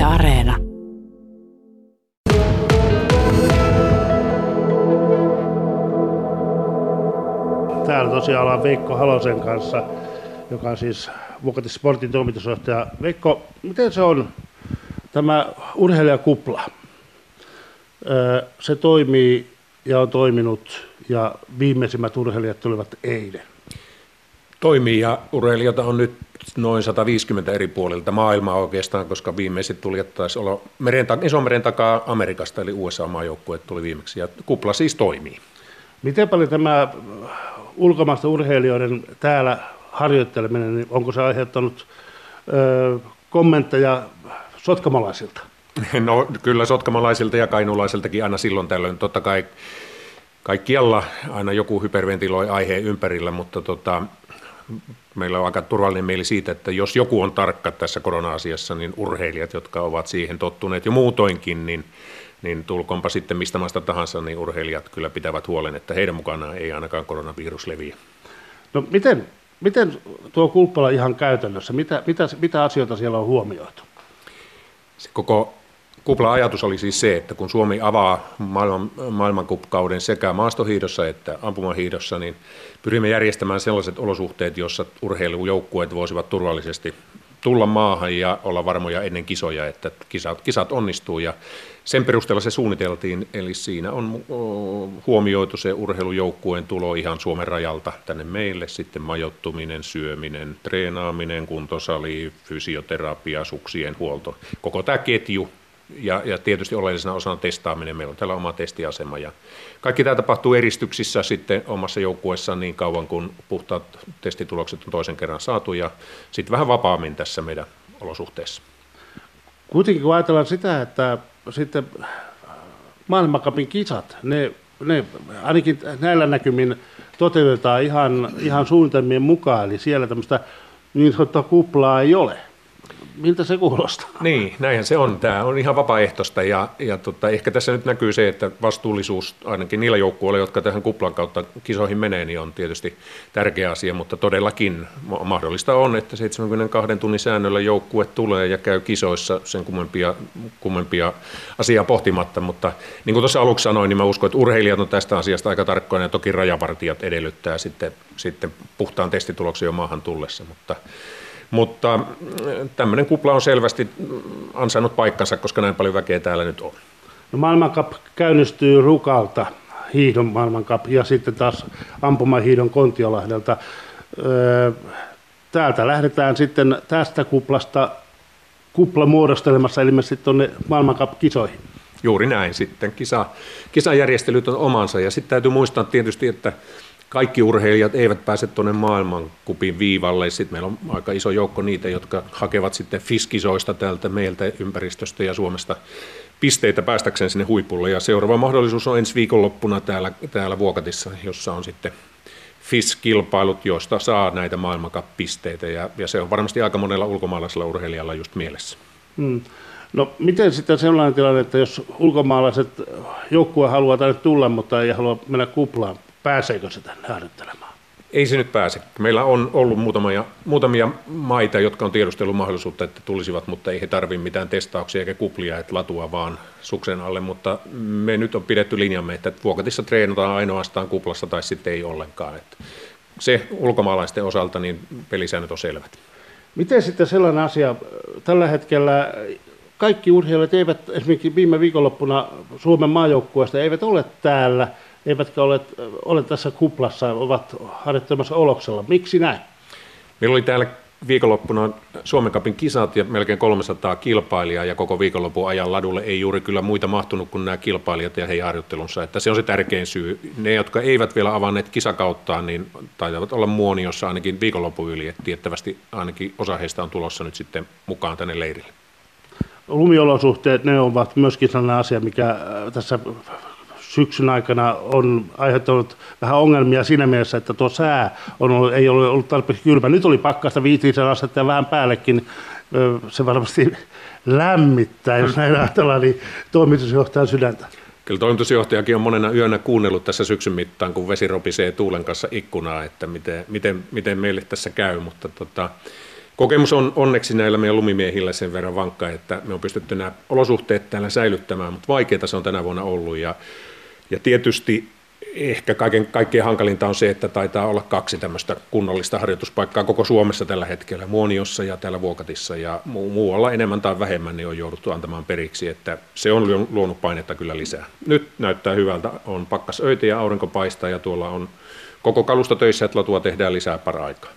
Yle Areena. Täällä tosiaan ollaan Veikko Halosen kanssa, joka on siis Vuokati Sportin toimitusjohtaja. Veikko, miten se on tämä urheilijakupla? Se toimii ja on toiminut ja viimeisimmät urheilijat tulivat eilen. Toimii ja urheilijoita on nyt noin 150 eri puolilta maailmaa oikeastaan, koska viimeiset tulijat taisi olla meren, ison meren takaa Amerikasta, eli USA-maajoukkue tuli viimeksi, ja kupla siis toimii. Miten paljon tämä ulkomaista urheilijoiden täällä harjoitteleminen, niin onko se aiheuttanut öö, kommentteja sotkamalaisilta? No kyllä sotkamalaisilta ja kainulaisiltakin aina silloin tällöin, totta kai kaikkialla aina joku hyperventiloi aiheen ympärillä, mutta tota, meillä on aika turvallinen mieli siitä, että jos joku on tarkka tässä korona-asiassa, niin urheilijat, jotka ovat siihen tottuneet jo muutoinkin, niin, niin tulkoonpa sitten mistä maasta tahansa, niin urheilijat kyllä pitävät huolen, että heidän mukanaan ei ainakaan koronavirus leviä. No miten, miten tuo kulppala ihan käytännössä, mitä, mitä, mitä asioita siellä on huomioitu? Se koko kupla-ajatus oli siis se, että kun Suomi avaa maailman, maailmankupkauden sekä maastohiidossa että ampumahiidossa, niin pyrimme järjestämään sellaiset olosuhteet, joissa urheilujoukkueet voisivat turvallisesti tulla maahan ja olla varmoja ennen kisoja, että kisat, kisat onnistuu. Ja sen perusteella se suunniteltiin, eli siinä on huomioitu se urheilujoukkueen tulo ihan Suomen rajalta tänne meille, sitten majoittuminen, syöminen, treenaaminen, kuntosali, fysioterapia, suksien huolto, koko tämä ketju ja, ja tietysti oleellisena osana testaaminen. Meillä on täällä oma testiasema ja kaikki tämä tapahtuu eristyksissä sitten omassa joukkueessaan niin kauan, kun puhtaat testitulokset on toisen kerran saatu ja sitten vähän vapaammin tässä meidän olosuhteessa. Kuitenkin kun ajatellaan sitä, että sitten maailmankapin kisat, ne, ne ainakin näillä näkymin toteutetaan ihan, ihan suunnitelmien mukaan, eli siellä tämmöistä niin sanottua kuplaa ei ole. Miltä se kuulostaa? Niin, näinhän se on. Tämä on ihan vapaaehtoista ja, ja tota, ehkä tässä nyt näkyy se, että vastuullisuus ainakin niillä joukkueilla, jotka tähän kuplan kautta kisoihin menee, niin on tietysti tärkeä asia, mutta todellakin mahdollista on, että 72 tunnin säännöllä joukkue tulee ja käy kisoissa sen kummempia, kummempia asiaa pohtimatta, mutta niin kuin tuossa aluksi sanoin, niin mä uskon, että urheilijat on tästä asiasta aika tarkkoina ja toki rajavartijat edellyttää sitten, sitten puhtaan testituloksen jo maahan tullessa, mutta mutta tämmöinen kupla on selvästi ansainnut paikkansa, koska näin paljon väkeä täällä nyt on. No maailmankap käynnistyy Rukalta, hiihdon maailmankap, ja sitten taas ampumahiidon Kontiolahdelta. Öö, täältä lähdetään sitten tästä kuplasta kupla muodostelemassa ilmeisesti tuonne maailmankap-kisoihin. Juuri näin sitten. Kisa, kisajärjestelyt on omansa ja sitten täytyy muistaa tietysti, että kaikki urheilijat eivät pääse tuonne maailmankupin viivalle. Sitten meillä on aika iso joukko niitä, jotka hakevat sitten fiskisoista täältä meiltä ympäristöstä ja Suomesta pisteitä päästäkseen sinne huipulle. Ja seuraava mahdollisuus on ensi viikonloppuna täällä, täällä Vuokatissa, jossa on sitten FIS-kilpailut, joista saa näitä maailmankappisteitä. Ja, ja se on varmasti aika monella ulkomaalaisella urheilijalla just mielessä. Hmm. No miten sitten sellainen tilanne, että jos ulkomaalaiset joukkue haluaa tänne tulla, mutta ei halua mennä kuplaan, pääseekö se tänne harjoittelemaan? Ei se nyt pääse. Meillä on ollut muutamia, muutamia maita, jotka on tiedustellut mahdollisuutta, että tulisivat, mutta ei he tarvitse mitään testauksia eikä kuplia, että latua vaan suksen alle. Mutta me nyt on pidetty linjamme, että Vuokatissa treenataan ainoastaan kuplassa tai sitten ei ollenkaan. Että se ulkomaalaisten osalta niin pelisäännöt on selvät. Miten sitten sellainen asia, tällä hetkellä kaikki urheilijat eivät esimerkiksi viime viikonloppuna Suomen maajoukkueesta eivät ole täällä, eivätkä ole, ole tässä kuplassa, ovat harjoittelemassa Oloksella. Miksi näin? Meillä oli täällä viikonloppuna Suomen Cupin kisat ja melkein 300 kilpailijaa ja koko viikonlopun ajan ladulle ei juuri kyllä muita mahtunut kuin nämä kilpailijat ja heidän harjoittelunsa. Että se on se tärkein syy. Ne, jotka eivät vielä avanneet kisakauttaan, niin taitavat olla muoniossa ainakin viikonlopun yli. Että tiettävästi ainakin osa heistä on tulossa nyt sitten mukaan tänne leirille. Lumiolosuhteet, ne ovat myöskin sellainen asia, mikä tässä syksyn aikana on aiheuttanut vähän ongelmia siinä mielessä, että tuo sää on ollut, ei ole ollut tarpeeksi kylmä. Nyt oli pakkasta viitiisen astetta ja vähän päällekin. Se varmasti lämmittää, jos näin ajatellaan, niin toimitusjohtajan sydäntä. Kyllä toimitusjohtajakin on monena yönä kuunnellut tässä syksyn mittaan, kun vesi ropisee tuulen kanssa ikkunaa, että miten, miten, miten meille tässä käy, mutta tota, kokemus on onneksi näillä meidän lumimiehillä sen verran vankka, että me on pystytty nämä olosuhteet täällä säilyttämään, mutta vaikeita se on tänä vuonna ollut ja, ja tietysti ehkä kaiken, kaikkein hankalinta on se, että taitaa olla kaksi tämmöistä kunnollista harjoituspaikkaa koko Suomessa tällä hetkellä, Muoniossa ja täällä Vuokatissa, ja mu- muualla enemmän tai vähemmän niin on jouduttu antamaan periksi, että se on luonut painetta kyllä lisää. Nyt näyttää hyvältä, on pakkas öitä ja aurinko paistaa, ja tuolla on koko kalusta töissä, että latua tehdään lisää paraikaa.